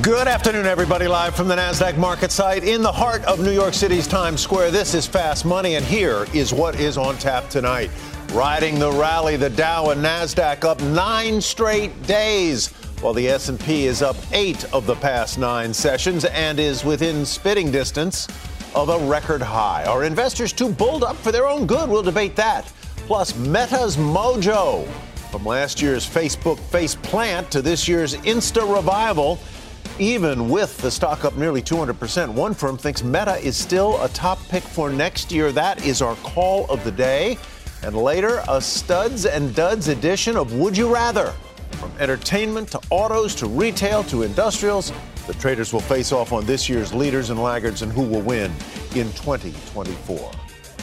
Good afternoon, everybody. Live from the NASDAQ market site in the heart of New York City's Times Square. This is Fast Money, and here is what is on tap tonight. Riding the rally, the Dow and NASDAQ up nine straight days, while the S&P is up eight of the past nine sessions and is within spitting distance of a record high. Are investors too bulled up for their own good? We'll debate that. Plus, Meta's mojo. From last year's Facebook face plant to this year's Insta revival – even with the stock up nearly 200%, one firm thinks Meta is still a top pick for next year. That is our call of the day. And later, a studs and duds edition of Would You Rather. From entertainment to autos to retail to industrials, the traders will face off on this year's leaders and laggards and who will win in 2024.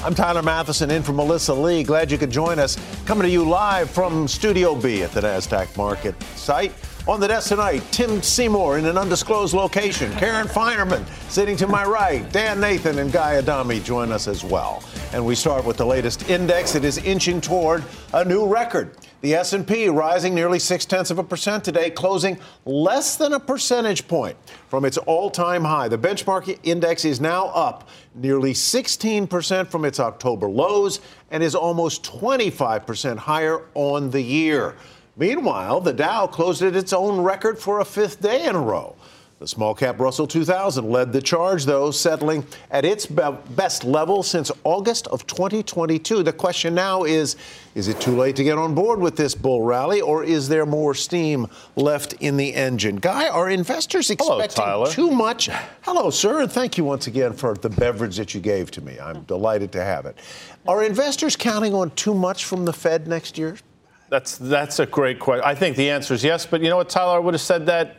I'm Tyler Mathisen in for Melissa Lee. Glad you could join us. Coming to you live from Studio B at the NASDAQ market site. On the desk tonight, Tim Seymour in an undisclosed location. Karen Finerman sitting to my right. Dan Nathan and Guy Adami join us as well. And we start with the latest index. It is inching toward a new record. The S&P rising nearly six tenths of a percent today, closing less than a percentage point from its all-time high. The benchmark index is now up nearly 16% from its October lows and is almost 25% higher on the year. Meanwhile, the Dow closed at its own record for a fifth day in a row. The small cap Russell 2000 led the charge, though, settling at its best level since August of 2022. The question now is is it too late to get on board with this bull rally, or is there more steam left in the engine? Guy, are investors expecting Hello, too much? Hello, sir, and thank you once again for the beverage that you gave to me. I'm delighted to have it. Are investors counting on too much from the Fed next year? That's that's a great question. I think the answer is yes, but you know what, Tyler? Would have said that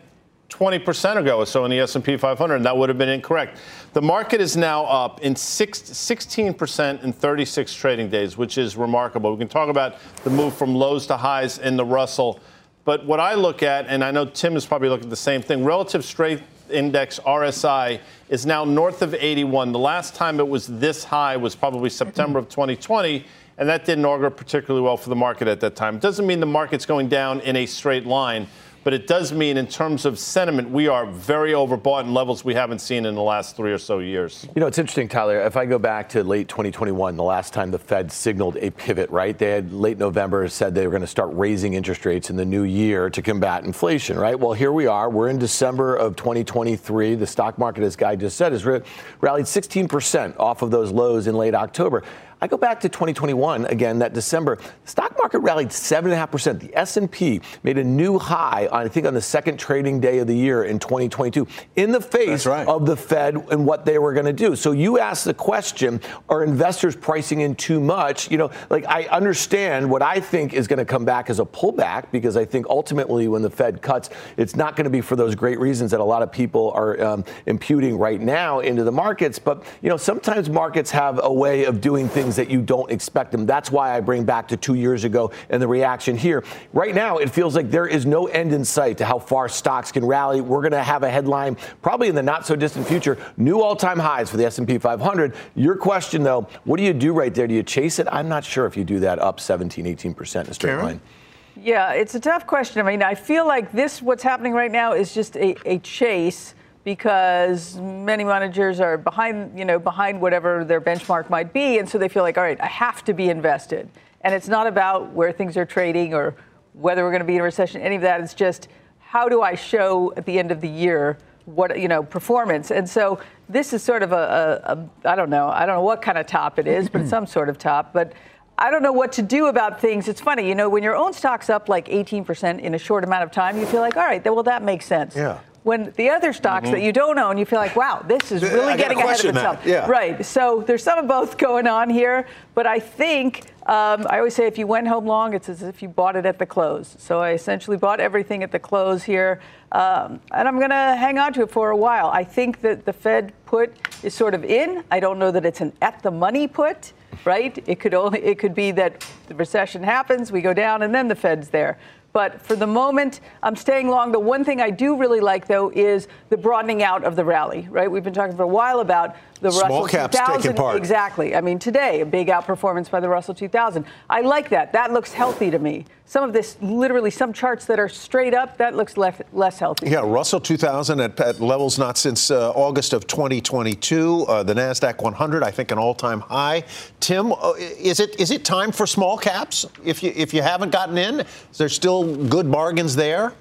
20% ago or so in the S&P 500, and that would have been incorrect. The market is now up in six, 16% in 36 trading days, which is remarkable. We can talk about the move from lows to highs in the Russell, but what I look at, and I know Tim is probably looking at the same thing, relative strength index RSI is now north of 81. The last time it was this high was probably September of 2020 and that didn't augur particularly well for the market at that time. It doesn't mean the market's going down in a straight line, but it does mean in terms of sentiment, we are very overbought in levels we haven't seen in the last three or so years. You know, it's interesting, Tyler. If I go back to late 2021, the last time the Fed signaled a pivot, right? They had late November said they were going to start raising interest rates in the new year to combat inflation, right? Well, here we are. We're in December of 2023. The stock market, as Guy just said, has rallied 16% off of those lows in late October. I go back to 2021 again, that December. The stock market rallied 7.5%. The S&P made a new high, on, I think, on the second trading day of the year in 2022 in the face right. of the Fed and what they were going to do. So you ask the question, are investors pricing in too much? You know, like I understand what I think is going to come back as a pullback because I think ultimately when the Fed cuts, it's not going to be for those great reasons that a lot of people are um, imputing right now into the markets. But, you know, sometimes markets have a way of doing things things that you don't expect them. That's why I bring back to two years ago and the reaction here. Right now, it feels like there is no end in sight to how far stocks can rally. We're going to have a headline probably in the not so distant future, new all-time highs for the S&P 500. Your question though, what do you do right there? Do you chase it? I'm not sure if you do that up 17, 18% in a straight Karen? line. Yeah, it's a tough question. I mean, I feel like this, what's happening right now, is just a, a chase because many managers are behind, you know, behind whatever their benchmark might be, and so they feel like, all right, I have to be invested. And it's not about where things are trading or whether we're going to be in a recession, any of that. It's just how do I show at the end of the year what you know performance. And so this is sort of a, a, a I don't know, I don't know what kind of top it is, but some sort of top, but. I don't know what to do about things. It's funny, you know, when your own stock's up like 18% in a short amount of time, you feel like, all right, well, that makes sense. Yeah when the other stocks mm-hmm. that you don't own, you feel like, wow, this is really getting ahead of itself. Yeah. Right. So there's some of both going on here, but I think Um, I always say if you went home long, it's as if you bought it at the close. So I essentially bought everything at the close here, um, and I'm going to hang on to it for a while. I think that the Fed put is sort of in. I don't know that it's an at the money put, right? It could only it could be that the recession happens, we go down, and then the Fed's there. But for the moment, I'm staying long. The one thing I do really like, though, is the broadening out of the rally, right? We've been talking for a while about the Small Russell caps 2000. taking part. Exactly. I mean, today, a big outperformance by the Russell 2000. I like that. That looks healthy to me. Some of this, literally, some charts that are straight up, that looks less, less healthy. Yeah, Russell 2000 at, at levels not since uh, August of 2022. Uh, the Nasdaq 100, I think, an all-time high. Tim, uh, is it is it time for small caps? If you if you haven't gotten in, is there still good bargains there?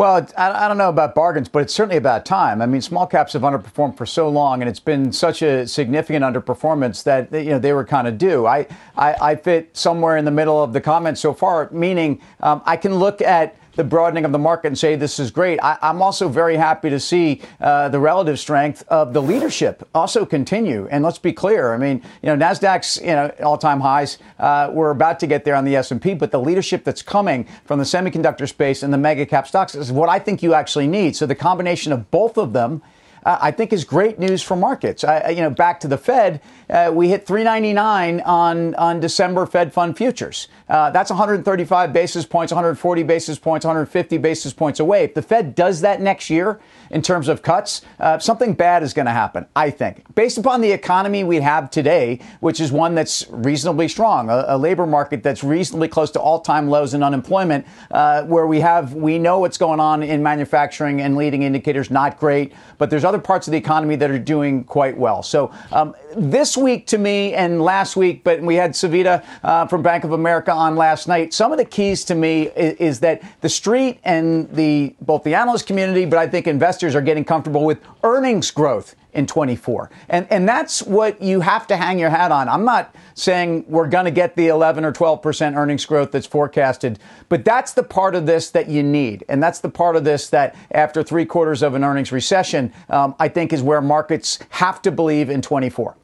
Well, I, I don't know about bargains, but it's certainly about time. I mean, small caps have underperformed for so long, and it's been such a significant underperformance that you know they were kind of due. I, I, I fit somewhere in the middle of the comments so far, meaning um, I can look at the broadening of the market and say this is great. I, am also very happy to see uh, the relative strength of the leadership also continue. And let's be clear. I mean, you know, Nasdaq's you know all-time highs. Uh, we're about to get there on the S&P, but the leadership that's coming from the semiconductor space and the mega cap stocks is what I think you actually need. So the combination of both of them uh, I think is great news for markets. I, you know, back to the Fed, uh, we hit 399 on on December Fed fund futures. Uh, that's 135 basis points, 140 basis points, 150 basis points away. If the Fed does that next year in terms of cuts, uh, something bad is going to happen. I think, based upon the economy we have today, which is one that's reasonably strong, a, a labor market that's reasonably close to all-time lows in unemployment, uh, where we have we know what's going on in manufacturing and leading indicators not great, but there's other parts of the economy that are doing quite well. So um, this week to me and last week, but we had Savita uh, from Bank of America on last night. Some of the keys to me is, is, that the street and the both the analyst community, but I think investors are getting comfortable with earnings growth in 24. And, and that's what you have to hang your hat on. I'm not saying we're going to get the 11 or 12% earnings growth that's forecasted, but that's the part of this that you need. And that's the part of this that after three quarters of an earnings recession, um, I think is where markets have to believe in 24.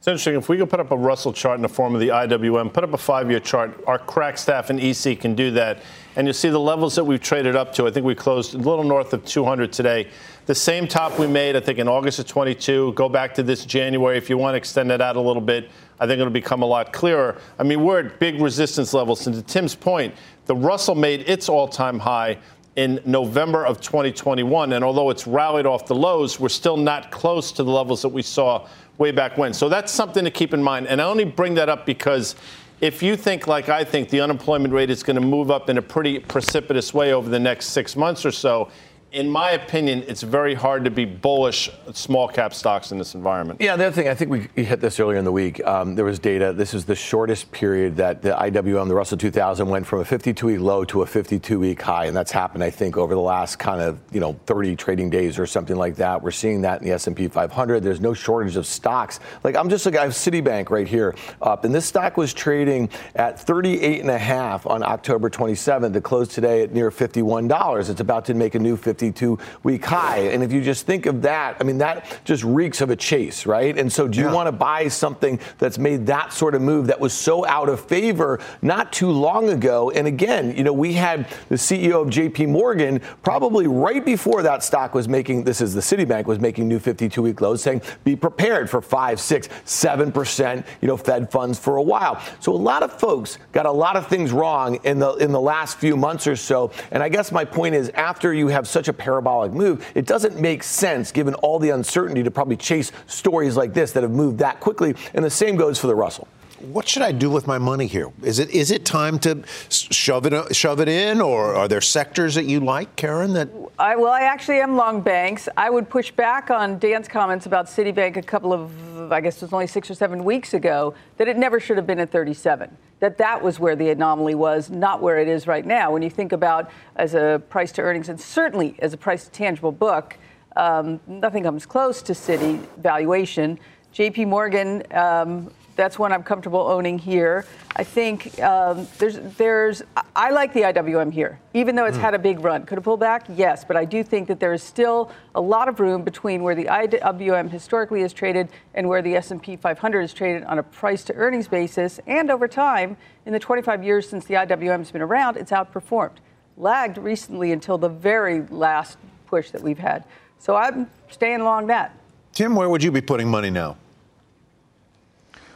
It's interesting. If we could put up a Russell chart in the form of the IWM, put up a five year chart, our crack staff and EC can do that. And you'll see the levels that we've traded up to. I think we closed a little north of 200 today. The same top we made, I think, in August of 22. Go back to this January. If you want to extend that out a little bit, I think it'll become a lot clearer. I mean, we're at big resistance levels. And to Tim's point, the Russell made its all time high in November of 2021. And although it's rallied off the lows, we're still not close to the levels that we saw way back when. So that's something to keep in mind. And I only bring that up because if you think, like I think, the unemployment rate is going to move up in a pretty precipitous way over the next six months or so, in my opinion, it's very hard to be bullish small cap stocks in this environment. Yeah, the other thing, I think we hit this earlier in the week. Um, there was data. This is the shortest period that the IWM, the Russell 2000, went from a 52 week low to a 52 week high. And that's happened, I think, over the last kind of, you know, 30 trading days or something like that. We're seeing that in the S&P 500. There's no shortage of stocks. Like, I'm just I have Citibank right here up. And this stock was trading at 38 and a half on October 27th. It closed today at near $51. It's about to make a new 50 52 week high. And if you just think of that, I mean, that just reeks of a chase, right? And so, do you yeah. want to buy something that's made that sort of move that was so out of favor not too long ago? And again, you know, we had the CEO of JP Morgan probably right before that stock was making this is the Citibank was making new 52 week lows saying be prepared for five, six, seven percent, you know, Fed funds for a while. So a lot of folks got a lot of things wrong in the in the last few months or so. And I guess my point is after you have such a parabolic move, it doesn't make sense given all the uncertainty to probably chase stories like this that have moved that quickly. And the same goes for the Russell what should I do with my money here? Is it is it time to shove it uh, shove it in, or are there sectors that you like, Karen? That I, well, I actually am long banks. I would push back on Dan's comments about Citibank a couple of, I guess it was only six or seven weeks ago, that it never should have been at 37 that that was where the anomaly was, not where it is right now. When you think about as a price to earnings, and certainly as a price to tangible book, um, nothing comes close to Citi valuation. J.P. Morgan, um, that's one I'm comfortable owning here. I think um, there's there's I like the IWM here, even though it's mm. had a big run. Could it pull back? Yes, but I do think that there is still a lot of room between where the IWM historically is traded and where the S&P 500 is traded on a price to earnings basis. And over time, in the 25 years since the IWM has been around, it's outperformed. Lagged recently until the very last push that we've had. So I'm staying along that. Tim, where would you be putting money now?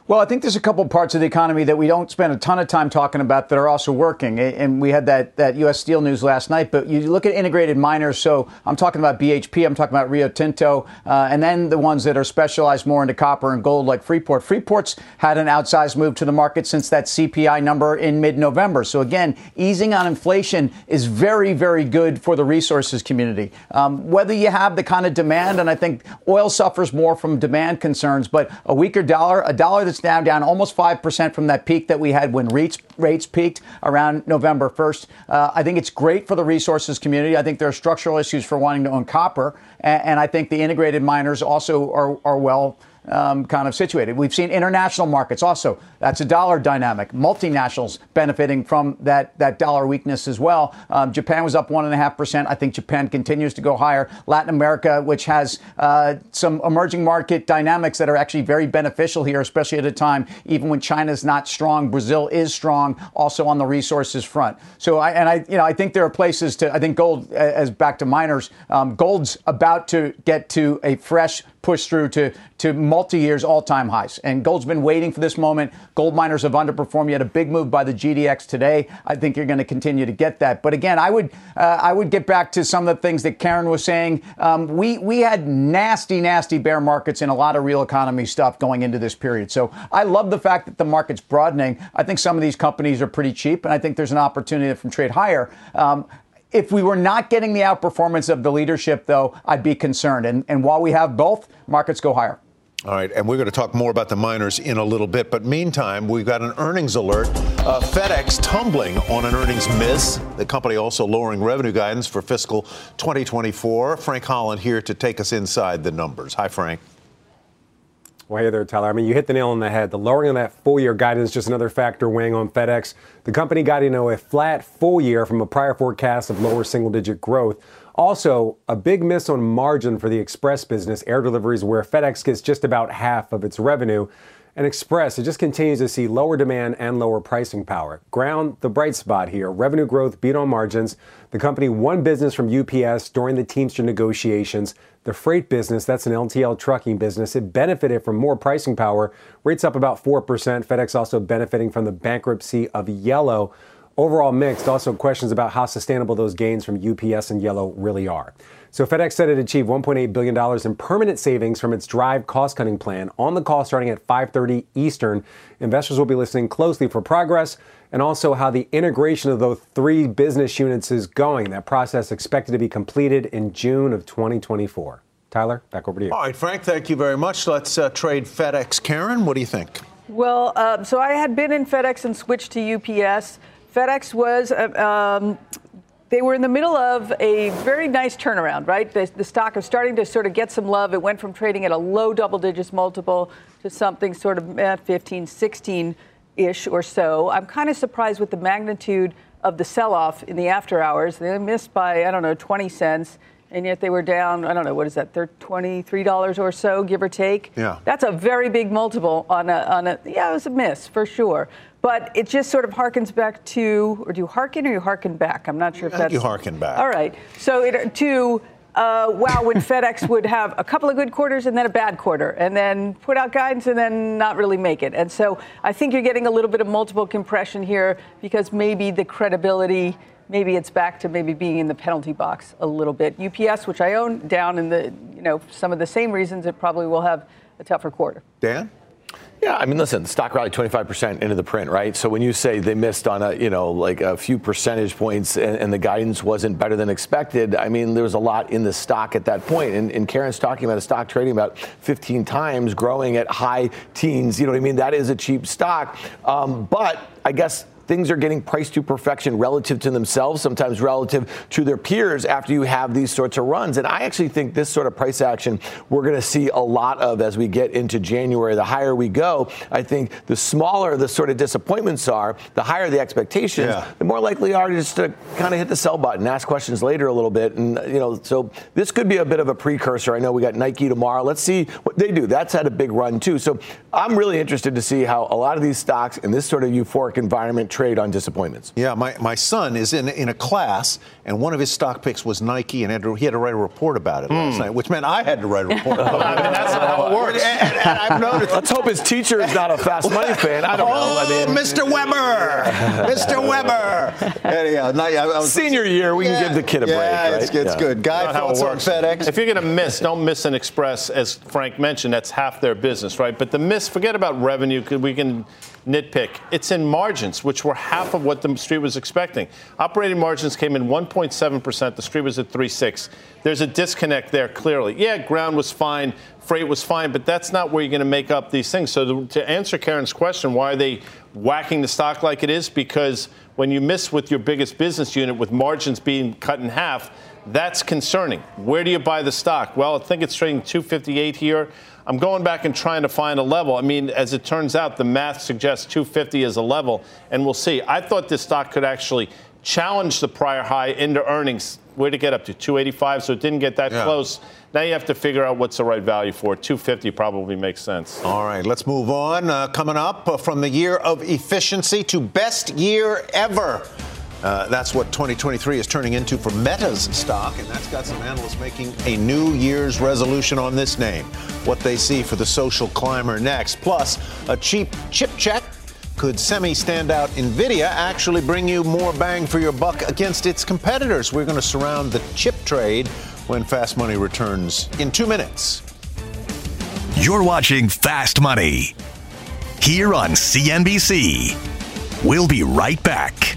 Well, I think there's a couple parts of the economy that we don't spend a ton of time talking about that are also working. And we had that, that U.S. steel news last night. But you look at integrated miners. So I'm talking about BHP, I'm talking about Rio Tinto, uh, and then the ones that are specialized more into copper and gold, like Freeport. Freeport's had an outsized move to the market since that CPI number in mid November. So again, easing on inflation is very, very good for the resources community. Um, whether you have the kind of demand, and I think oil suffers more from demand concerns, but a weaker dollar, a dollar that's it's now down almost 5% from that peak that we had when rates, rates peaked around November 1st. Uh, I think it's great for the resources community. I think there are structural issues for wanting to own copper. And, and I think the integrated miners also are, are well um, kind of situated. We've seen international markets also. That's a dollar dynamic. Multinationals benefiting from that, that dollar weakness as well. Um, Japan was up 1.5%. I think Japan continues to go higher. Latin America, which has uh, some emerging market dynamics that are actually very beneficial here, especially at a time even when China's not strong. Brazil is strong also on the resources front. So I, and I, you know, I think there are places to, I think gold, as back to miners, um, gold's about to get to a fresh push through to, to multi years all time highs. And gold's been waiting for this moment. Gold miners have underperformed. You had a big move by the GDX today. I think you're going to continue to get that. But again, I would uh, I would get back to some of the things that Karen was saying. Um, we we had nasty, nasty bear markets in a lot of real economy stuff going into this period. So I love the fact that the market's broadening. I think some of these companies are pretty cheap, and I think there's an opportunity from trade higher. Um, if we were not getting the outperformance of the leadership, though, I'd be concerned. And, and while we have both, markets go higher. All right, and we're going to talk more about the miners in a little bit. But meantime, we've got an earnings alert. Uh, FedEx tumbling on an earnings miss. The company also lowering revenue guidance for fiscal 2024. Frank Holland here to take us inside the numbers. Hi, Frank. Well, hey there, Tyler. I mean, you hit the nail on the head. The lowering of that full year guidance is just another factor weighing on FedEx. The company got you know a flat full year from a prior forecast of lower single digit growth. Also, a big miss on margin for the express business, air deliveries, where FedEx gets just about half of its revenue. And Express, it just continues to see lower demand and lower pricing power. Ground, the bright spot here. Revenue growth beat on margins. The company won business from UPS during the Teamster negotiations. The freight business, that's an LTL trucking business, it benefited from more pricing power. Rates up about 4%. FedEx also benefiting from the bankruptcy of Yellow. Overall mixed, also questions about how sustainable those gains from UPS and Yellow really are. So FedEx said it achieved $1.8 billion in permanent savings from its Drive cost-cutting plan on the call starting at 5.30 Eastern. Investors will be listening closely for progress and also how the integration of those three business units is going. That process expected to be completed in June of 2024. Tyler, back over to you. All right, Frank, thank you very much. Let's uh, trade FedEx. Karen, what do you think? Well, uh, so I had been in FedEx and switched to UPS. FedEx was uh, um, they were in the middle of a very nice turnaround, right? The, the, stock is starting to sort of get some love. It went from trading at a low double digits multiple to something sort of eh, 15, 16 ish or so. I'm kind of surprised with the magnitude of the sell off in the after hours. They missed by, I don't know, 20 cents. And yet they were down, I don't know, what is that, $23 or so, give or take? Yeah. That's a very big multiple on a, on a, yeah, it was a miss for sure. But it just sort of harkens back to, or do you harken or you harken back? I'm not sure if that's. you harken back. All right. So it, to uh, wow, when FedEx would have a couple of good quarters and then a bad quarter, and then put out guidance and then not really make it. And so I think you're getting a little bit of multiple compression here because maybe the credibility, maybe it's back to maybe being in the penalty box a little bit. UPS, which I own, down in the, you know, some of the same reasons it probably will have a tougher quarter. Dan? Yeah, I mean, listen, stock rallied 25% into the print, right? So when you say they missed on a, you know, like a few percentage points and, and, the guidance wasn't better than expected, I mean, there was a lot in the stock at that point. And, and Karen's talking about a stock trading about 15 times, growing at high teens. You know what I mean? That is a cheap stock. Um, but I guess things are getting priced to perfection relative to themselves, sometimes relative to their peers after you have these sorts of runs. And I actually think this sort of price action we're going to see a lot of as we get into January. The higher we go, I think the smaller the sort of disappointments are, the higher the expectations, yeah. the more likely are just to kind of hit the sell button, ask questions later a little bit. And, you know, so this could be a bit of a precursor. I know we got Nike tomorrow. Let's see what they do. That's had a big run too. So I'm really interested to see how a lot of these stocks in this sort of euphoric environment trade on disappointments. Yeah, my, my son is in, in a class, and one of his stock picks was Nike, and he had to write a report about it mm. last night, which meant I had to write a report about it. I mean, that's how it works. And, and, and I've noticed. Let's hope his teacher is not a fast money fan. I don't oh, know. I mean, Mr. Weber! Mr. Weber! Anyhow, I, I was, senior year, we yeah, can give the kid a break. Yeah, right? it's, it's yeah. good. Guy, thoughts on FedEx? If you're going to miss, don't miss an express, as Frank mentioned. That's half their business, right? But the miss, forget about revenue. We can nitpick. It's in margins, which were half of what the street was expecting. Operating margins came in 1.7%. The street was at 3.6. There's a disconnect there, clearly. Yeah, ground was fine, freight was fine, but that's not where you're going to make up these things. So to, to answer Karen's question, why are they whacking the stock like it is? Because when you miss with your biggest business unit, with margins being cut in half, that's concerning. Where do you buy the stock? Well, I think it's trading 258 here. I'm going back and trying to find a level. I mean, as it turns out, the math suggests 250 is a level, and we'll see. I thought this stock could actually challenge the prior high into earnings. Where to get up to 285, so it didn't get that yeah. close. Now you have to figure out what's the right value for it. 250 probably makes sense. All right, let's move on. Uh, coming up uh, from the year of efficiency to best year ever. Uh, that's what 2023 is turning into for Meta's stock, and that's got some analysts making a New Year's resolution on this name. What they see for the social climber next. Plus, a cheap chip check. Could semi standout NVIDIA actually bring you more bang for your buck against its competitors? We're going to surround the chip trade when Fast Money returns in two minutes. You're watching Fast Money here on CNBC. We'll be right back.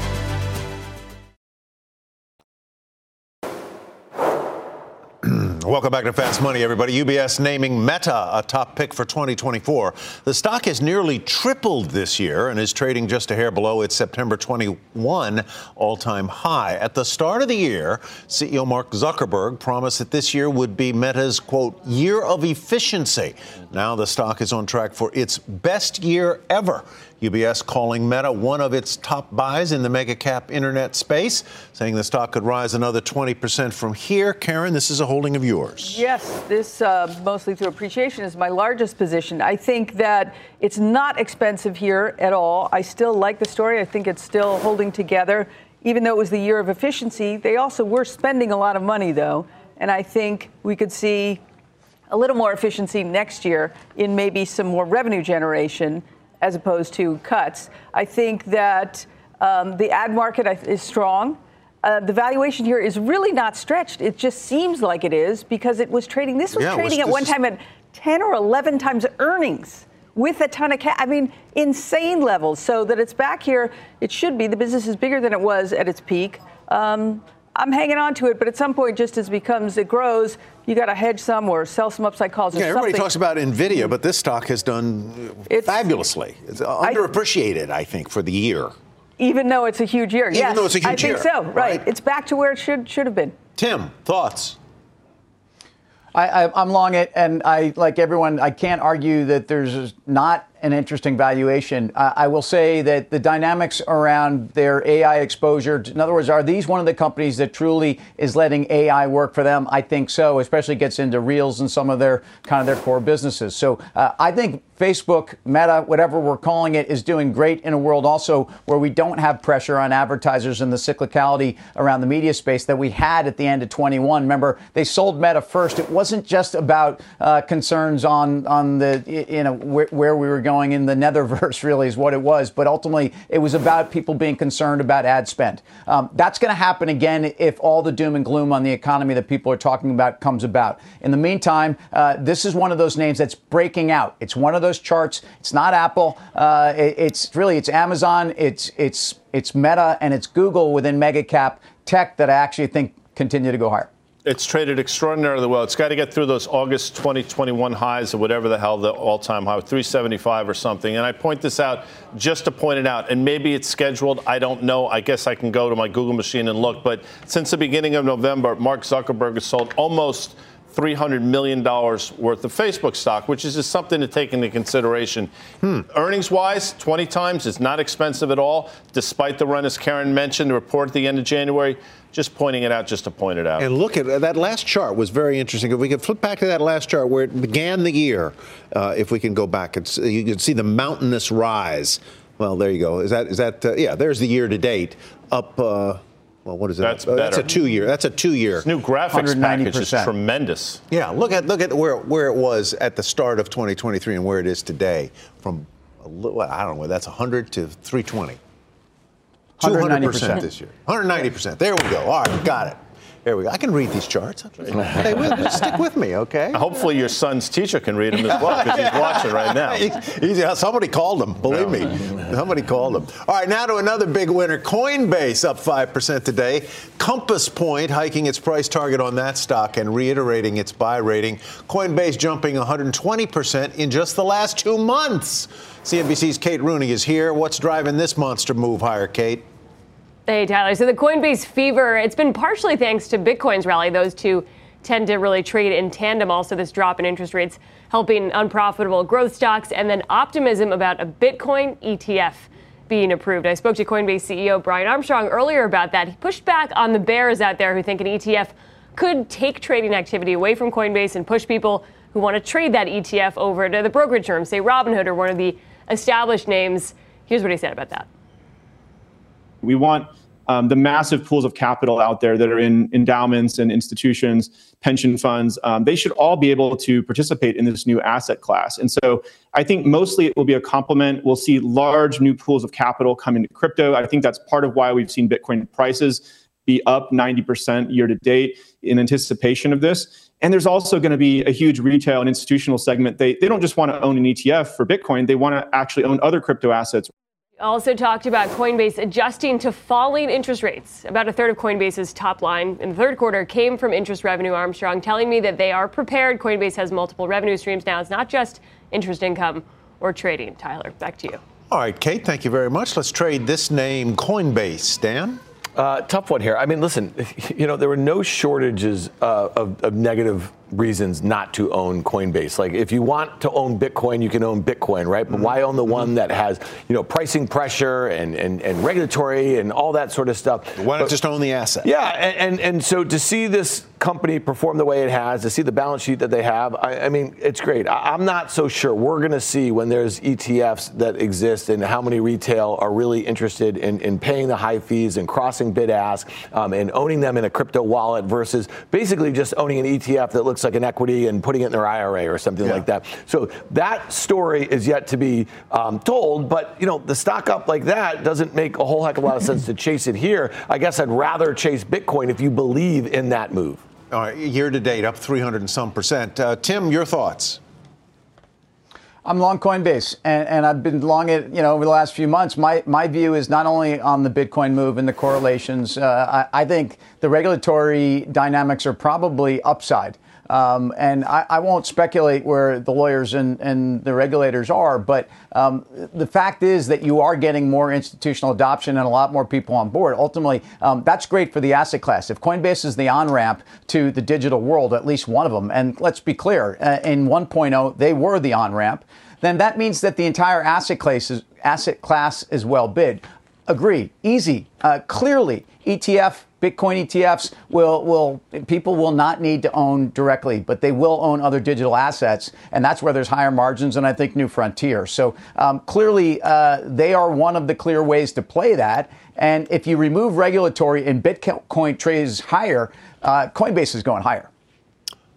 Welcome back to Fast Money, everybody. UBS naming Meta a top pick for 2024. The stock has nearly tripled this year and is trading just a hair below its September 21 all time high. At the start of the year, CEO Mark Zuckerberg promised that this year would be Meta's, quote, year of efficiency. Now the stock is on track for its best year ever. UBS calling Meta one of its top buys in the mega cap internet space, saying the stock could rise another 20% from here. Karen, this is a holding of yours. Yes, this uh, mostly through appreciation is my largest position. I think that it's not expensive here at all. I still like the story. I think it's still holding together. Even though it was the year of efficiency, they also were spending a lot of money, though. And I think we could see a little more efficiency next year in maybe some more revenue generation as opposed to cuts. I think that um, the ad market is strong. Uh, the valuation here is really not stretched. It just seems like it is because it was trading. This was yeah, trading was, at one time at 10 or 11 times earnings with a ton of cash. I mean, insane levels. So that it's back here, it should be. The business is bigger than it was at its peak. Um, I'm hanging on to it, but at some point, just as it becomes, it grows, you got to hedge some or sell some upside calls. yeah, everybody talks about Nvidia, but this stock has done it's, fabulously. It's underappreciated, I, I, think, for the year. Even though it's a huge year, even yes, though it's a huge I year, think so. Right. right, it's back to where it should should have been. Tim, thoughts? I, am long it, and I like everyone. I can't argue that there's not an interesting valuation. I will say that the dynamics around their AI exposure, in other words, are these one of the companies that truly is letting AI work for them? I think so, especially gets into Reels and some of their kind of their core businesses. So uh, I think Facebook, Meta, whatever we're calling it, is doing great in a world also where we don't have pressure on advertisers and the cyclicality around the media space that we had at the end of 21. Remember, they sold Meta first. It wasn't just about uh, concerns on on the you know where, where, we were going in the netherverse. Really, is what it was. But ultimately, it was about people being concerned about ad spend. Um, that's going to happen again if all the doom and gloom on the economy that people are talking about comes about. In the meantime, uh, this is one of those names that's breaking out. It's one of those those charts. It's not Apple. Uh, it, it's really it's Amazon. It's it's it's Meta and it's Google within mega cap tech that I actually think continue to go higher. It's traded extraordinarily well. It's got to get through those August 2021 highs or whatever the hell the all-time high, 375 or something. And I point this out just to point it out. And maybe it's scheduled. I don't know. I guess I can go to my Google machine and look. But since the beginning of November, Mark Zuckerberg has sold almost – $300 million worth of Facebook stock, which is just something to take into consideration. Hmm. Earnings wise, 20 times is not expensive at all, despite the run, as Karen mentioned, the report at the end of January. Just pointing it out, just to point it out. And look at that last chart was very interesting. If we could flip back to that last chart where it began the year, uh, if we can go back, it's, you can see the mountainous rise. Well, there you go. Is that is that? Uh, yeah, there's the year to date up. Uh, well, what is that? That's, that's a two year. That's a two year. This new graphics package is tremendous. Yeah, look at look at where where it was at the start of 2023 and where it is today. From a little, I don't know, that's 100 to 320. 200 percent this year. 190 percent. There we go. All right, got it. There we go. I can read these charts. Hey, stick with me, okay? Hopefully, your son's teacher can read them as well because he's watching right now. He's, somebody called him. Believe me, somebody called him. All right, now to another big winner. Coinbase up five percent today. Compass Point hiking its price target on that stock and reiterating its buy rating. Coinbase jumping 120 percent in just the last two months. CNBC's Kate Rooney is here. What's driving this monster move higher, Kate? Hey, Tyler. So the Coinbase fever, it's been partially thanks to Bitcoin's rally. Those two tend to really trade in tandem. Also, this drop in interest rates helping unprofitable growth stocks, and then optimism about a Bitcoin ETF being approved. I spoke to Coinbase CEO Brian Armstrong earlier about that. He pushed back on the bears out there who think an ETF could take trading activity away from Coinbase and push people who want to trade that ETF over to the brokerage firm, say Robinhood or one of the established names. Here's what he said about that. We want um, the massive pools of capital out there that are in endowments and institutions, pension funds, um, they should all be able to participate in this new asset class. And so I think mostly it will be a complement. We'll see large new pools of capital come into crypto. I think that's part of why we've seen Bitcoin prices be up 90% year to date in anticipation of this. And there's also going to be a huge retail and institutional segment. They, they don't just want to own an ETF for Bitcoin, they want to actually own other crypto assets also talked about Coinbase adjusting to falling interest rates. About a third of Coinbase's top line in the third quarter came from interest revenue. Armstrong telling me that they are prepared. Coinbase has multiple revenue streams now. It's not just interest income or trading. Tyler, back to you. All right, Kate, thank you very much. Let's trade this name, Coinbase. Dan? Uh, tough one here. I mean, listen, you know, there were no shortages uh, of, of negative reasons not to own Coinbase. Like if you want to own Bitcoin, you can own Bitcoin, right? But mm-hmm. why own the one mm-hmm. that has, you know, pricing pressure and, and, and regulatory and all that sort of stuff? Why not but, just own the asset? Yeah, and, and, and so to see this company perform the way it has, to see the balance sheet that they have, I, I mean, it's great. I, am not so sure. We're going to see when there's ETFs that exist and how many retail are really interested in, in paying the high fees and crossing bid ask um, and owning them in a crypto wallet versus basically just owning an ETF that looks looks like an equity and putting it in their IRA or something yeah. like that. So that story is yet to be um, told. But you know, the stock up like that doesn't make a whole heck of a lot of sense to chase it here. I guess I'd rather chase Bitcoin if you believe in that move. All right, year to date up 300 and some percent. Uh, Tim, your thoughts? I'm long Coinbase, and, and I've been long it, you know, over the last few months. My my view is not only on the Bitcoin move and the correlations. Uh, I, I think the regulatory dynamics are probably upside. Um, and I, I, won't speculate where the lawyers and, and the regulators are, but um, the fact is that you are getting more institutional adoption and a lot more people on board. Ultimately, um, that's great for the asset class. If Coinbase is the on ramp to the digital world, at least one of them, and let's be clear, uh, in 1.0, they were the on ramp then that means that the entire asset class is, asset class is well bid. Agreed. Easy. Uh, clearly, ETF, Bitcoin ETFs will will people will not need to own directly, but they will own other digital assets, and that's where there's higher margins and I think new frontier. So um, clearly, uh, they are one of the clear ways to play that. And if you remove regulatory and Bitcoin trades higher, uh, Coinbase is going higher.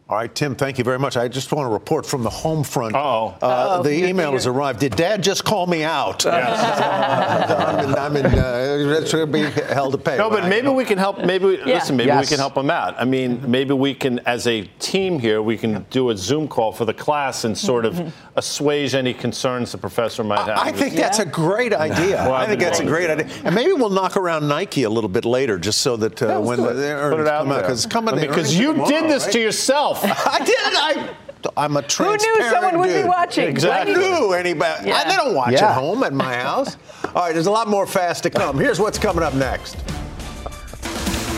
All right, Tim, thank you very much. I just want to report from the home front. Uh-oh. Uh, the email has arrived. Did Dad just call me out? I'm in, I'm in uh, should be held to pay. No, but maybe we can help. Maybe Yeah. listen. Maybe Yes. we can help them out. I mean, maybe we can, as a team here, we can do a Zoom call for the class and sort of assuage any concerns the professor might have. I think that's a great idea. Well, I I've think been that's a wrong. great idea. And maybe we'll knock around Nike a little bit later, just so that uh, when the, the Put earnings out come out, there. because it's coming. the because you did this to yourself. I did. I. I'm a transparent. Who knew someone would be watching? Exactly. I knew anybody. Yeah. I, they don't watch Yeah. at home at my house. All right, there's a lot more fast to come. Here's what's coming up next.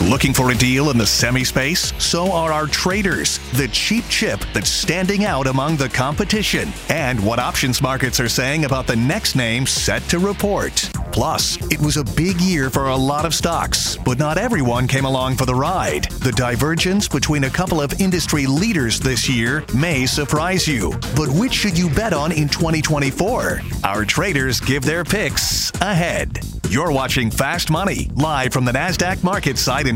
Looking for a deal in the semi space? So are our traders. The cheap chip that's standing out among the competition. And what options markets are saying about the next name set to report. Plus, it was a big year for a lot of stocks, but not everyone came along for the ride. The divergence between a couple of industry leaders this year may surprise you. But which should you bet on in 2024? Our traders give their picks ahead. You're watching Fast Money live from the NASDAQ market site in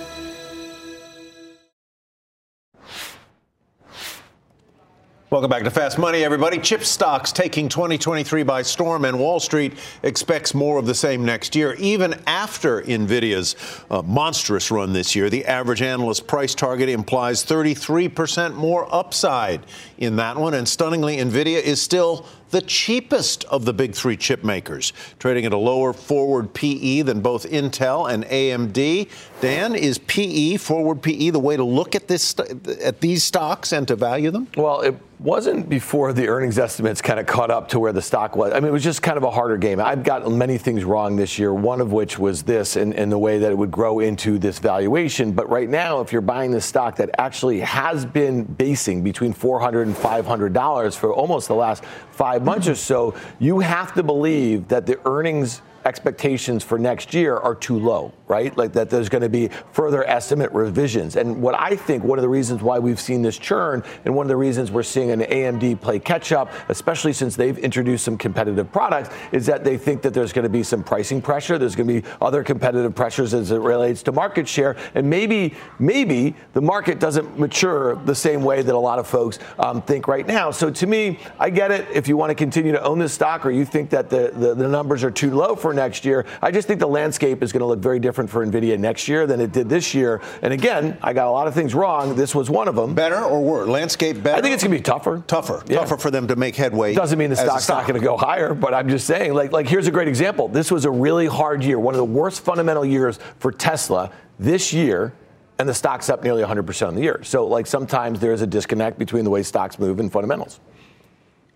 Welcome back to Fast Money, everybody. Chip stocks taking 2023 by storm, and Wall Street expects more of the same next year. Even after NVIDIA's uh, monstrous run this year, the average analyst price target implies 33% more upside in that one. And stunningly, NVIDIA is still the cheapest of the big three chip makers, trading at a lower forward PE than both Intel and AMD. Dan, is PE, forward PE, the way to look at this at these stocks and to value them? Well, it wasn't before the earnings estimates kind of caught up to where the stock was. I mean, it was just kind of a harder game. I've got many things wrong this year, one of which was this and, and the way that it would grow into this valuation. But right now, if you're buying this stock that actually has been basing between $400 and $500 for almost the last five months or so, you have to believe that the earnings expectations for next year are too low, right? Like that there's going to be further estimate revisions. And what I think one of the reasons why we've seen this churn and one of the reasons we're seeing an AMD play catch up, especially since they've introduced some competitive products, is that they think that there's going to be some pricing pressure. There's going to be other competitive pressures as it relates to market share. And maybe, maybe the market doesn't mature the same way that a lot of folks um, think right now. So to me, I get it. If you want to continue to own this stock or you think that the, the, the numbers are too low for next year. I just think the landscape is going to look very different for Nvidia next year than it did this year. And again, I got a lot of things wrong. This was one of them. Better or worse? Landscape better? I think it's going to be tougher. Tougher. Yeah. Tougher for them to make headway. Doesn't mean the stock's stock. not going to go higher, but I'm just saying, like, like here's a great example. This was a really hard year, one of the worst fundamental years for Tesla this year, and the stock's up nearly 100% on the year. So, like, sometimes there's a disconnect between the way stocks move and fundamentals.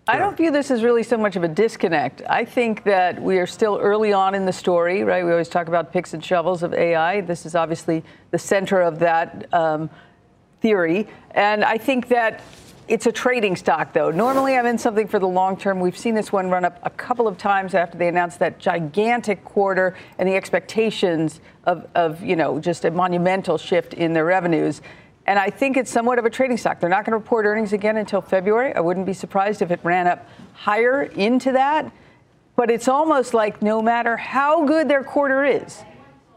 I don't view this as really so much of a disconnect. I think that we are still early on in the story, right? We always talk about picks and shovels of AI. This is obviously the center of that um, theory. And I think that it's a trading stock, though. Normally, I'm in something for the long term. We've seen this one run up a couple of times after they announced that gigantic quarter and the expectations of, of you know, just a monumental shift in their revenues. And I think it's somewhat of a trading stock. They're not going to report earnings again until February. I wouldn't be surprised if it ran up higher into that. But it's almost like no matter how good their quarter is,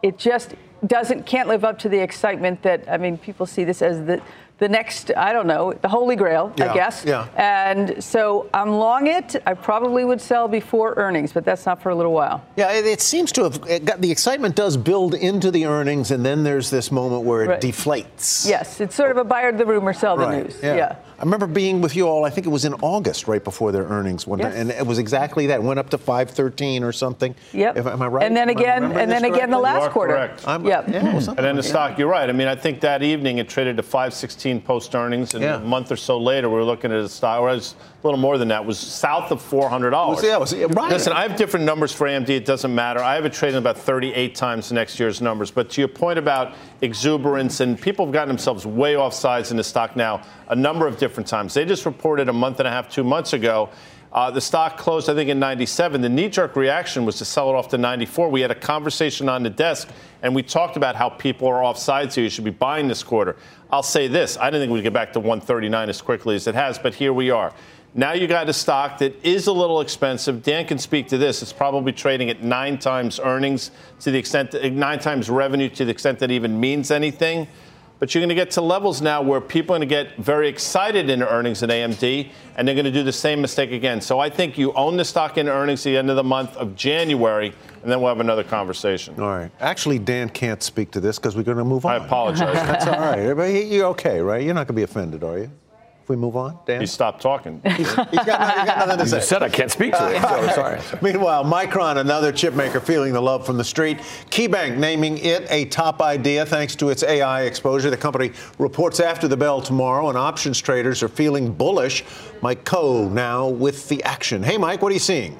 it just doesn't can't live up to the excitement that I mean people see this as the the next, I don't know, the holy grail, Yeah, I guess. yeah. And so I'm long it. I probably would sell before earnings, but that's not for a little while. Yeah, it, it seems to have it got the excitement does build into the earnings, and then there's this moment where it Right. deflates. Yes, it's sort of a buyer the rumor, sell the Right. news. Yeah. yeah. I remember being with you all. I think it was in August, right before their earnings one Yes. time, and it was exactly that. It went up to five thirteen or something. Yep. If, am I right? And then again, and then this again the last You are quarter. correct. I'm- Yep. yeah, well, And then the stock, you're right. I mean, I think that evening it traded to 516 post earnings, and Yeah. a month or so later, we were looking at a stock, or it was a little more than that, was south of $400. Was- yeah, was- yeah, right. Listen, I have different numbers for AMD. It doesn't matter. I have it trading about 38 times next year's numbers. But to your point about exuberance, and people have gotten themselves way off sides in the stock now a number of different times. They just reported a month and a half, two months ago. Uh, the stock closed, I think, in 97. The knee jerk reaction was to sell it off to 94. We had a conversation on the desk, and we talked about how people are off sides here. You should be buying this quarter. I'll say this I didn't think we'd get back to 139 as quickly as it has, but here we are. Now you got a stock that is a little expensive. Dan can speak to this. It's probably trading at nine times earnings to the extent nine times revenue to the extent that even means anything. But you're going to get to levels now where people are going to get very excited in earnings at AMD, and they're going to do the same mistake again. So I think you own the stock in earnings at the end of the month of January, and then we'll have another conversation. All right. Actually, Dan can't speak to this because we're going to move on. I apologize. That's all right. But he- You're okay, right? You're not going to be offended, are you? If we move on, Dan? He stopped talking. He's got, he's got nothing to You say. said I can't speak to it, so sorry. Meanwhile, Micron, another chip maker, feeling the love from the street. KeyBank naming it a top idea thanks to its AI exposure. The company reports after the bell tomorrow, and options traders are feeling bullish. Mike Khouw now with the action. Hey, Mike, what are you seeing?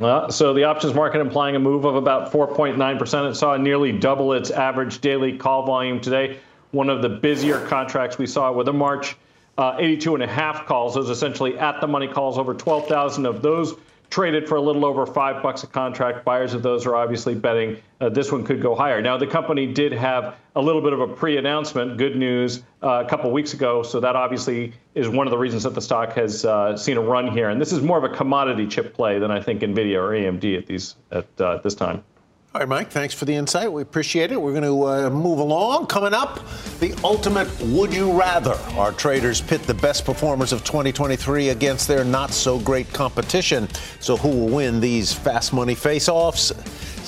Uh, so the options market implying a move of about 4.9%. It saw nearly double its average daily call volume today. One of the busier contracts we saw with a March uh, 82 and a half calls. Those essentially at the money calls. Over 12,000 of those traded for a little over five bucks a contract. Buyers of those are obviously betting uh, this one could go higher. Now the company did have a little bit of a pre-announcement, good news, uh, a couple weeks ago. So that obviously is one of the reasons that the stock has uh, seen a run here. And this is more of a commodity chip play than I think Nvidia or AMD at these at uh, this time. All right, Mike, thanks for the insight. We appreciate it. We're going to uh, move along. Coming up, the ultimate would you rather. Our traders pit the best performers of 2023 against their not so great competition. So, who will win these fast money face offs?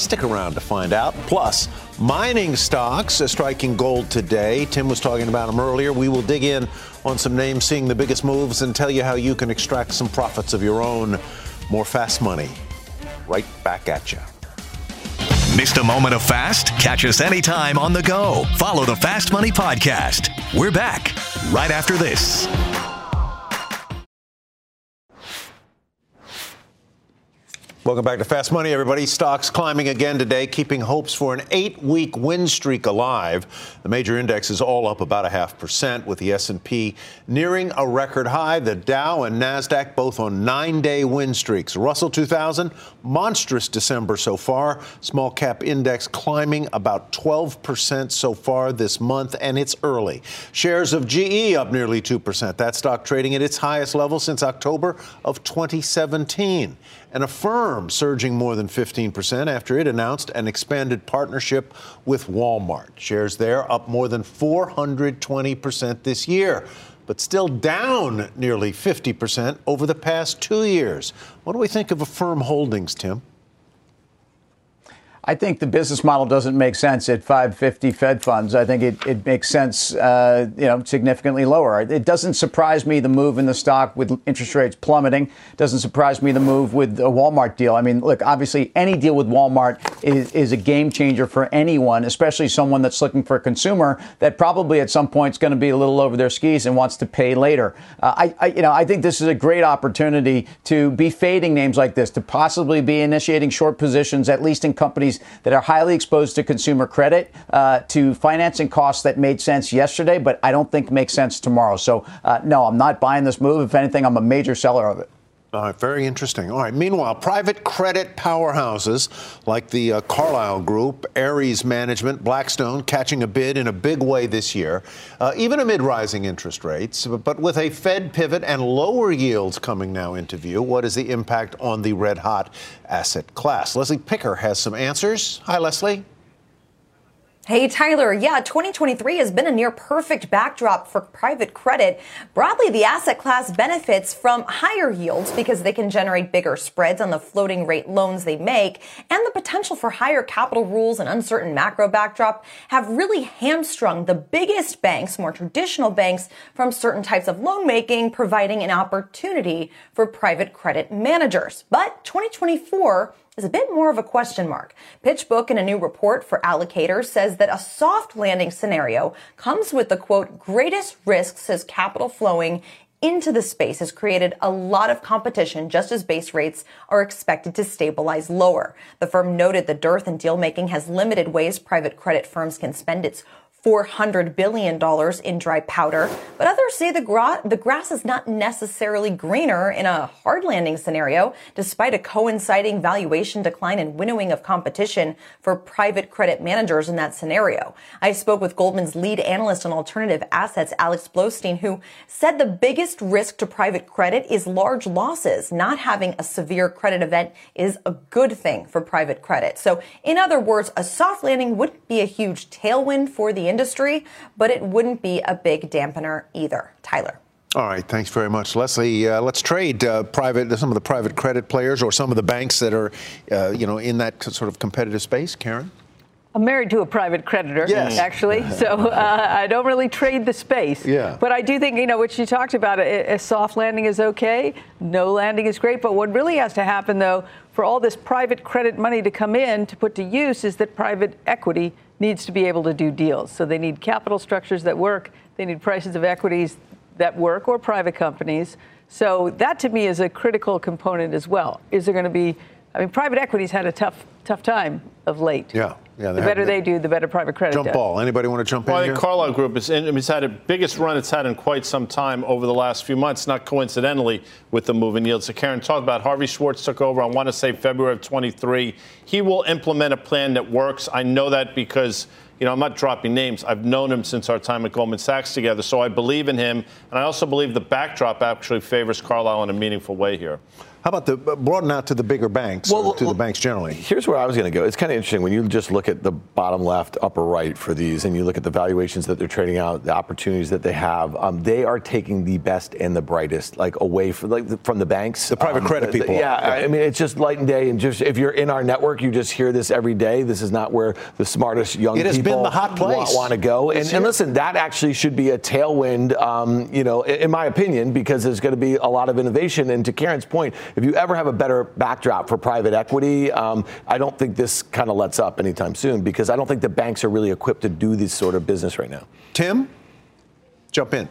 Stick around to find out. Plus, mining stocks are striking gold today. Tim was talking about them earlier. We will dig in on some names seeing the biggest moves and tell you how you can extract some profits of your own. More fast money. Right back at you. Missed a moment of fast? Catch us anytime on the go. Follow the Fast Money Podcast. We're back right after this. Welcome back to Fast Money, everybody. Stocks climbing again today, keeping hopes for an eight-week win streak alive. The major index is all up about a half percent, with the S&P nearing a record high. The Dow and Nasdaq both on nine-day win streaks. Russell 2000, monstrous December so far. Small cap index climbing about 12 percent so far this month, and it's early. Shares of GE up nearly two percent. That stock trading at its highest level since October of 2017 and Affirm surging more than 15% after it announced an expanded partnership with Walmart. Shares there up more than 420% this year, but still down nearly 50% over the past two years. What do we think of Affirm Holdings, Tim? I think the business model doesn't make sense at 550 Fed funds. I think it, it makes sense, uh, you know, significantly lower. It doesn't surprise me the move in the stock with interest rates plummeting. Doesn't surprise me the move with the Walmart deal. I mean, look, obviously any deal with Walmart is, is a game changer for anyone, especially someone that's looking for a consumer that probably at some point is going to be a little over their skis and wants to pay later. Uh, I, I, you know, I think this is a great opportunity to be fading names like this, to possibly be initiating short positions, at least in companies that are highly exposed to consumer credit, uh, to financing costs that made sense yesterday, but I don't think make sense tomorrow. So, uh, no, I'm not buying this move. If anything, I'm a major seller of it. All right, very interesting. All right, meanwhile, private credit powerhouses like the uh, Carlyle Group, Ares Management, Blackstone catching a bid in a big way this year, uh, even amid rising interest rates. But with a Fed pivot and lower yields coming now into view, what is the impact on the red hot asset class? Leslie Picker has some answers. Hi, Leslie. Hey, Tyler. Yeah, 2023 has been a near perfect backdrop for private credit. Broadly, the asset class benefits from higher yields because they can generate bigger spreads on the floating rate loans they make, and the potential for higher capital rules and uncertain macro backdrop have really hamstrung the biggest banks, more traditional banks, from certain types of loan making, providing an opportunity for private credit managers. But 2024 is a bit more of a question mark. PitchBook in a new report for allocators says that a soft landing scenario comes with the quote, greatest risks as capital flowing into the space has created a lot of competition just as base rates are expected to stabilize lower. The firm noted the dearth in deal making has limited ways private credit firms can spend its $400 billion in dry powder. But others say the, gra- the grass is not necessarily greener in a hard landing scenario, despite a coinciding valuation decline and winnowing of competition for private credit managers in that scenario. I spoke with Goldman's lead analyst on alternative assets, Alex Blostein, who said the biggest risk to private credit is large losses. Not having a severe credit event is a good thing for private credit. So, in other words, a soft landing wouldn't be a huge tailwind for the industry, but it wouldn't be a big dampener either. Tyler. All right, thanks very much, Leslie. Uh, let's trade uh, private some of the private credit players or some of the banks that are, uh, you know, in that sort of competitive space. Karen. I'm married to a private creditor, yes. actually, so uh, I don't really trade the space. Yeah. But I do think, you know, what you talked about, a, a, soft landing is okay, no landing is great. But what really has to happen, though, for all this private credit money to come in to put to use is that private equity needs to be able to do deals. So they need capital structures that work, they need prices of equities that work, or private companies. So that to me is a critical component as well. Is there going to be, I mean, private equities had a tough, tough time of late. Yeah. Yeah, the better they do, the better private credit jump does. ball. Anybody want to jump well, in? I think here? Carlyle Group is in, it's had a biggest run it's had in quite some time over the last few months, not coincidentally with the move in yields. So Karen talked about Harvey Schwartz took over. I want to say February of 23. He will implement a plan that works. I know that because you know, I'm not dropping names. I've known him since our time at Goldman Sachs together, so I believe in him. And I also believe the backdrop actually favors Carlyle in a meaningful way here. How about the broaden out to the bigger banks, well, to the banks generally? Here's where I was going to go. It's kind of interesting when you just look at the bottom left, upper right for these, and you look at the valuations that they're trading out, the opportunities that they have. Um, they are taking the best and the brightest, like away from like from the banks, the private um, credit the, people. The, yeah, I mean it's just light and day, and just if you're in our network, you just hear this every day. This is not where the smartest young it has people been the hot place. want, want to go. And, and, listen, that actually should be a tailwind, um, you know, in, in my opinion, because there's going to be a lot of innovation. And to Karen's point, if you ever have a better backdrop for private equity. Um, I don't think this kind of lets up anytime soon because I don't think the banks are really equipped to do this sort of business right now. Tim, jump in.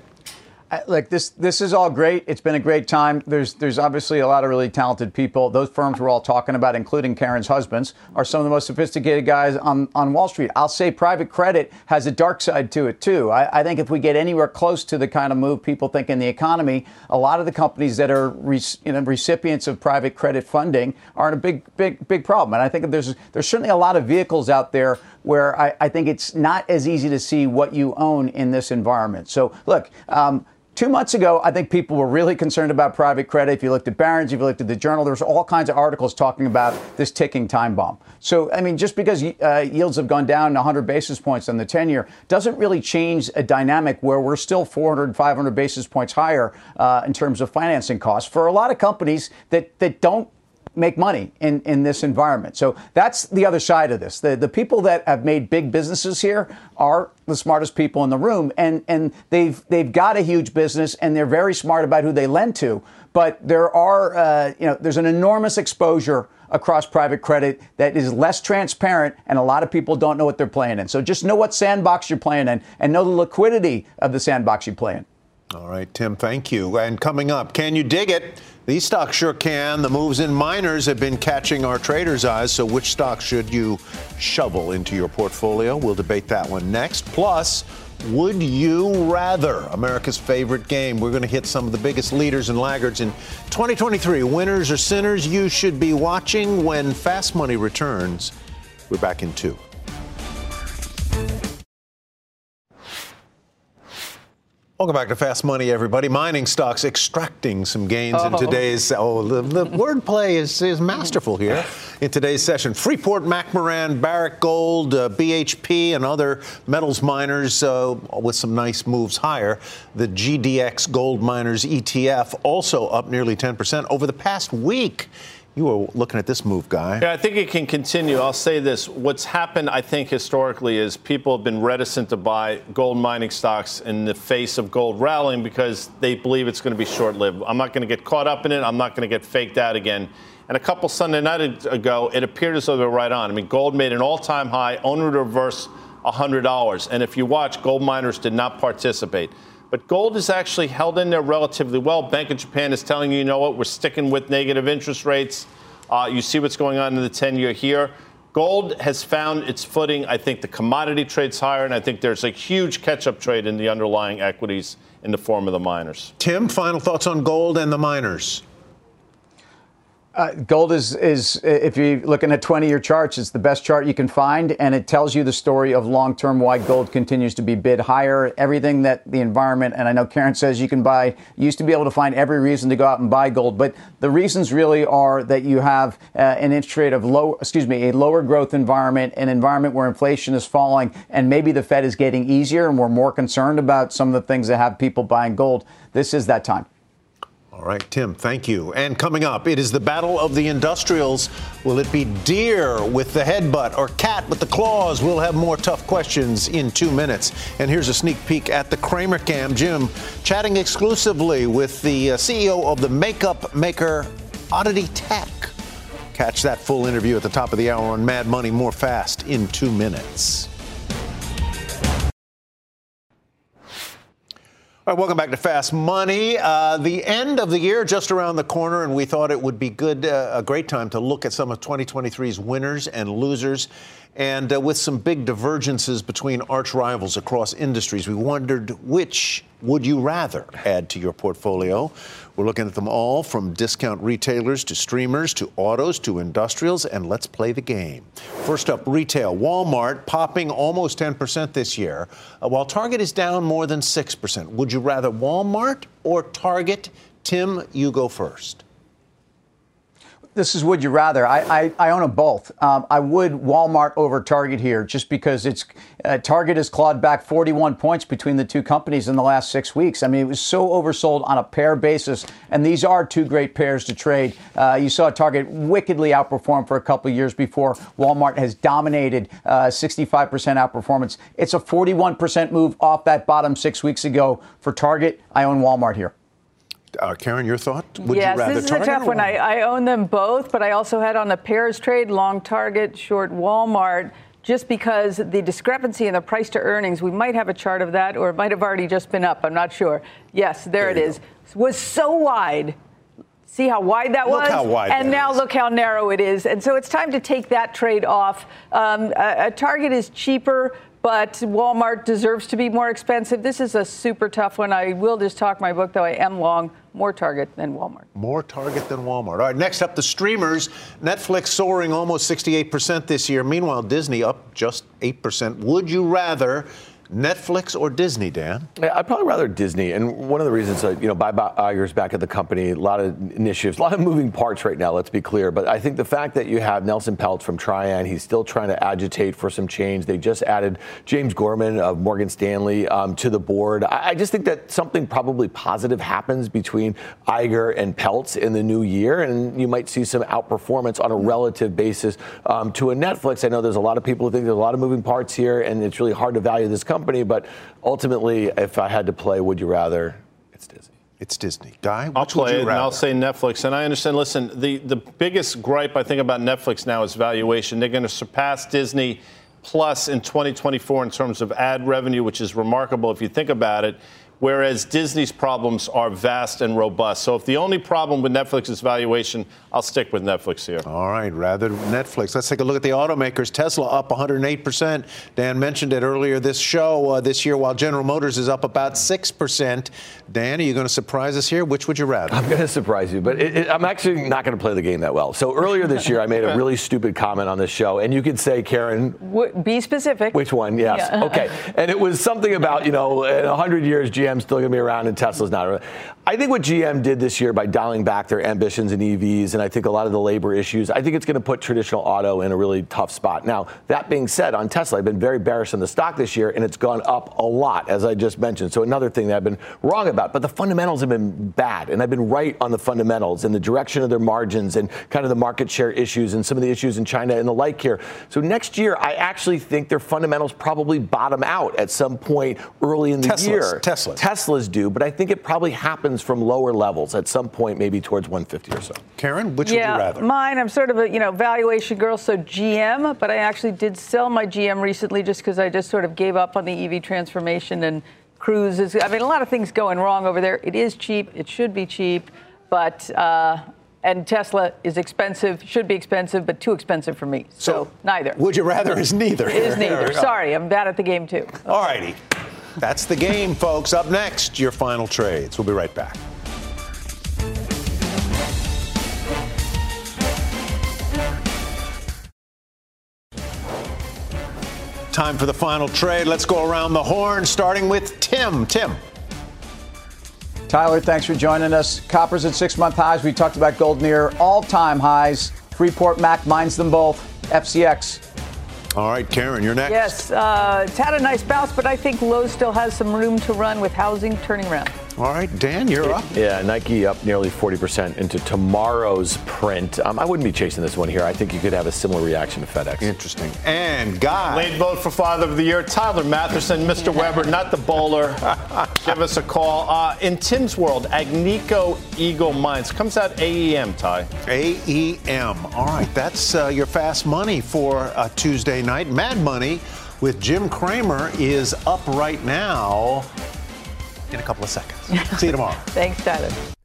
Look, this this is all great. It's been a great time. There's there's obviously a lot of really talented people. Those firms we're all talking about, including Karen's husbands, are some of the most sophisticated guys on, on Wall Street. I'll say private credit has a dark side to it too. I, I think if we get anywhere close to the kind of move people think in the economy, a lot of the companies that are re, you know, recipients of private credit funding are in a big big big problem. And I think there's there's certainly a lot of vehicles out there where I, I think it's not as easy to see what you own in this environment. So look. Um, Two months ago, I think people were really concerned about private credit. If you looked at Barron's, if you looked at the Journal, there was all kinds of articles talking about this ticking time bomb. So, I mean, just because uh, yields have gone down 100 basis points on the 10 year doesn't really change a dynamic where we're still 400, 500 basis points higher uh, in terms of financing costs for a lot of companies that, that don't make money in, in this environment. So that's the other side of this. The, the people that have made big businesses here are the smartest people in the room, and, and they've, they've got a huge business, and they're very smart about who they lend to. But there are, uh, you know, there's an enormous exposure across private credit that is less transparent, and a lot of people don't know what they're playing in. So just know what sandbox you're playing in, and know the liquidity of the sandbox you play in. All right, Tim, thank you. And coming up, can you dig it? These stocks sure can. The moves in miners have been catching our traders' eyes. So, which stocks should you shovel into your portfolio? We'll debate that one next. Plus, would you rather? America's favorite game. We're going to hit some of the biggest leaders and laggards in 2023. Winners or sinners you should be watching when Fast Money returns. We're back in two. Welcome back to Fast Money, everybody. Mining stocks extracting some gains oh. in today's. Oh, the, the wordplay is, is masterful here. in today's session. Freeport, McMoRan, Barrick Gold, uh, BHP, and other metals miners uh, with some nice moves higher. The GDX Gold Miners ETF also up nearly 10% over the past week. You were looking at this move, guy. Yeah, I think it can continue. I'll say this. What's happened, I think, historically is people have been reticent to buy gold mining stocks in the face of gold rallying because they believe it's going to be short lived. I'm not going to get caught up in it. I'm not going to get faked out again. And a couple Sunday nights ago, it appeared as though they were right on. I mean, gold made an all time high, only to reverse $100. And if you watch, gold miners did not participate. But gold is actually held in there relatively well. Bank of Japan is telling you, you know what, we're sticking with negative interest rates. Uh, you see what's going on in the 10 year here. Gold has found its footing. I think the commodity trade's higher, and I think there's a huge catch up trade in the underlying equities in the form of the miners. Tim, final thoughts on gold and the miners? Uh, gold is, is, if you're looking at 20 year charts, it's the best chart you can find, and it tells you the story of long term why gold continues to be bid higher. Everything that the environment, and I know Karen says you can buy, you used to be able to find every reason to go out and buy gold, but the reasons really are that you have uh, an interest rate of low, excuse me, a lower growth environment, an environment where inflation is falling, and maybe the Fed is getting easier, and we're more concerned about some of the things that have people buying gold. This is that time. All right, Tim, thank you. And coming up, it is the battle of the industrials. Will it be Deere with the headbutt or cat with the claws? We'll have more tough questions in two minutes. And here's a sneak peek at the Cramer Cam. Jim chatting exclusively with the uh, CEO of the makeup maker Oddity Tech. Catch that full interview at the top of the hour on Mad Money more fast in two minutes. All right, welcome back to Fast Money. Uh, the end of the year just around the corner, and we thought it would be good, uh, a great time to look at some of 2023's winners and losers. And uh, with some big divergences between arch rivals across industries, we wondered which would you rather add to your portfolio? We're looking at them all from discount retailers to streamers to autos to industrials, and let's play the game. First up, retail. Walmart popping almost 10% this year, uh, while Target is down more than 6%. Would you rather Walmart or Target? Tim, you go first this is would you rather. I, I, I own them both. Um, I would Walmart over Target here just because it's uh, Target has clawed back 41 points between the two companies in the last six weeks. I mean, it was so oversold on a pair basis, and these are two great pairs to trade. Uh, you saw Target wickedly outperform for a couple years before. Walmart has dominated uh, 65% outperformance. It's a 41% move off that bottom six weeks ago for Target. I own Walmart here. Uh, Karen, your thought? Would yes, this is a tough one. I, I own them both, but I also had on the pairs trade long Target, short Walmart just because the discrepancy in the price to earnings, we might have a chart of that, or it might have already just been up. I'm not sure. Yes, there, there it is. Go. Was so wide. See how wide that look was? How wide and now is. look how narrow it is. And so it's time to take that trade off. Um, a, a Target is cheaper, but Walmart deserves to be more expensive. This is a super tough one. I will just talk my book, though I am long. More Target than Walmart. More Target than Walmart. All right, next up, the streamers. Netflix soaring almost 68% this year. Meanwhile, Disney up just 8%. Would you rather Netflix or Disney, Dan? Yeah, I'd probably rather Disney. And one of the reasons, uh, you know, Bob Iger's back at the company, a lot of initiatives, a lot of moving parts right now, let's be clear. But I think the fact that you have Nelson Peltz from Trian, he's still trying to agitate for some change. They just added James Gorman of Morgan Stanley um, to the board. I, I, just think that something probably positive happens between Iger and Peltz in the new year. And you might see some outperformance on a relative basis um, to a Netflix. I know there's a lot of people who think there's a lot of moving parts here, and it's really hard to value this company company, but ultimately, if I had to play, would you rather? It's Disney. It's Disney. Guy, I'll play it, and I'll say Netflix. And I understand. Listen, the the biggest gripe I think about Netflix now is valuation. They're going to surpass Disney plus in 2024 in terms of ad revenue, which is remarkable if you think about it whereas Disney's problems are vast and robust. So if the only problem with Netflix is valuation, I'll stick with Netflix here. All right, rather Netflix. Let's take a look at the automakers. Tesla up 108%. Dan mentioned it earlier this show uh, this year, while General Motors is up about 6%. Dan, are you going to surprise us here? Which would you rather? I'm going to surprise you, but it, it, I'm actually not going to play the game that well. So earlier this year, I made a really stupid comment on this show, and you could say, Karen. Be specific. Which one? Yes. Yeah. okay. And it was something about, you know, in 100 years, GM GM's still going to be around and Tesla's not. I think what GM did this year by dialing back their ambitions in EVs, and I think a lot of the labor issues, I think it's going to put traditional auto in a really tough spot. Now, that being said, on Tesla, I've been very bearish on the stock this year, and it's gone up a lot, as I just mentioned. So another thing that I've been wrong about. But the fundamentals have been bad, and I've been right on the fundamentals and the direction of their margins and kind of the market share issues and some of the issues in China and the like here. So next year, I actually think their fundamentals probably bottom out at some point early in the Teslas, year. Teslas. Teslas do, but I think it probably happens from lower levels at some point, maybe towards 150 or so. Karen, which yeah, would you rather? Mine, I'm sort of a you know valuation girl, so GM, but I actually did sell my GM recently just because I just sort of gave up on the EV transformation and Cruise is. I mean, a lot of things going wrong over there. It is cheap. It should be cheap, but. Uh, and Tesla is expensive, should be expensive, but too expensive for me. So, so neither. Would you rather is neither. It is neither. Sorry, I'm bad at the game too. All righty. That's the game, folks. Up next, your final trades. We'll be right back. Time for the final trade. Let's go around the horn, starting with Tim. Tim. Tyler, thanks for joining us. Copper's at six month highs. We talked about gold near all time highs. Freeport Mac mines them both. FCX. All right, Karen, you're next. Yes, uh, it's had a nice bounce, but I think Lowe's still has some room to run with housing turning around. All right, Dan, you're up. Yeah, Nike up nearly 40% into tomorrow's print. Um, I wouldn't be chasing this one here. I think you could have a similar reaction to FedEx. Interesting. And Guy. Late vote for Father of the Year, Tyler Mathisen, Mr. Weber, not the bowler. Give us a call. Uh, in Tim's world, Agnico Eagle Mines comes out AEM, Ty. AEM. All right, that's uh, your fast money for uh, Tuesday night. Mad Money with Jim Cramer is up right now in a couple of seconds. See you tomorrow. Thanks, Tyler.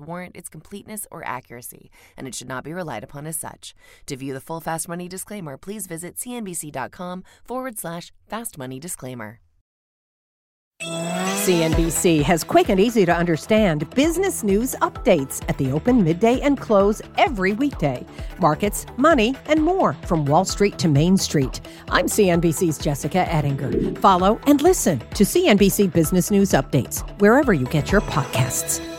warrant its completeness or accuracy, and it should not be relied upon as such. To view the full Fast Money disclaimer, please visit cnbc.com forward slash fast money disclaimer. CNBC has quick and easy to understand business news updates at the open, midday, and close every weekday. Markets, money, and more from Wall Street to Main Street. I'm CNBC's Jessica Ettinger. Follow and listen to CNBC Business News Updates wherever you get your podcasts.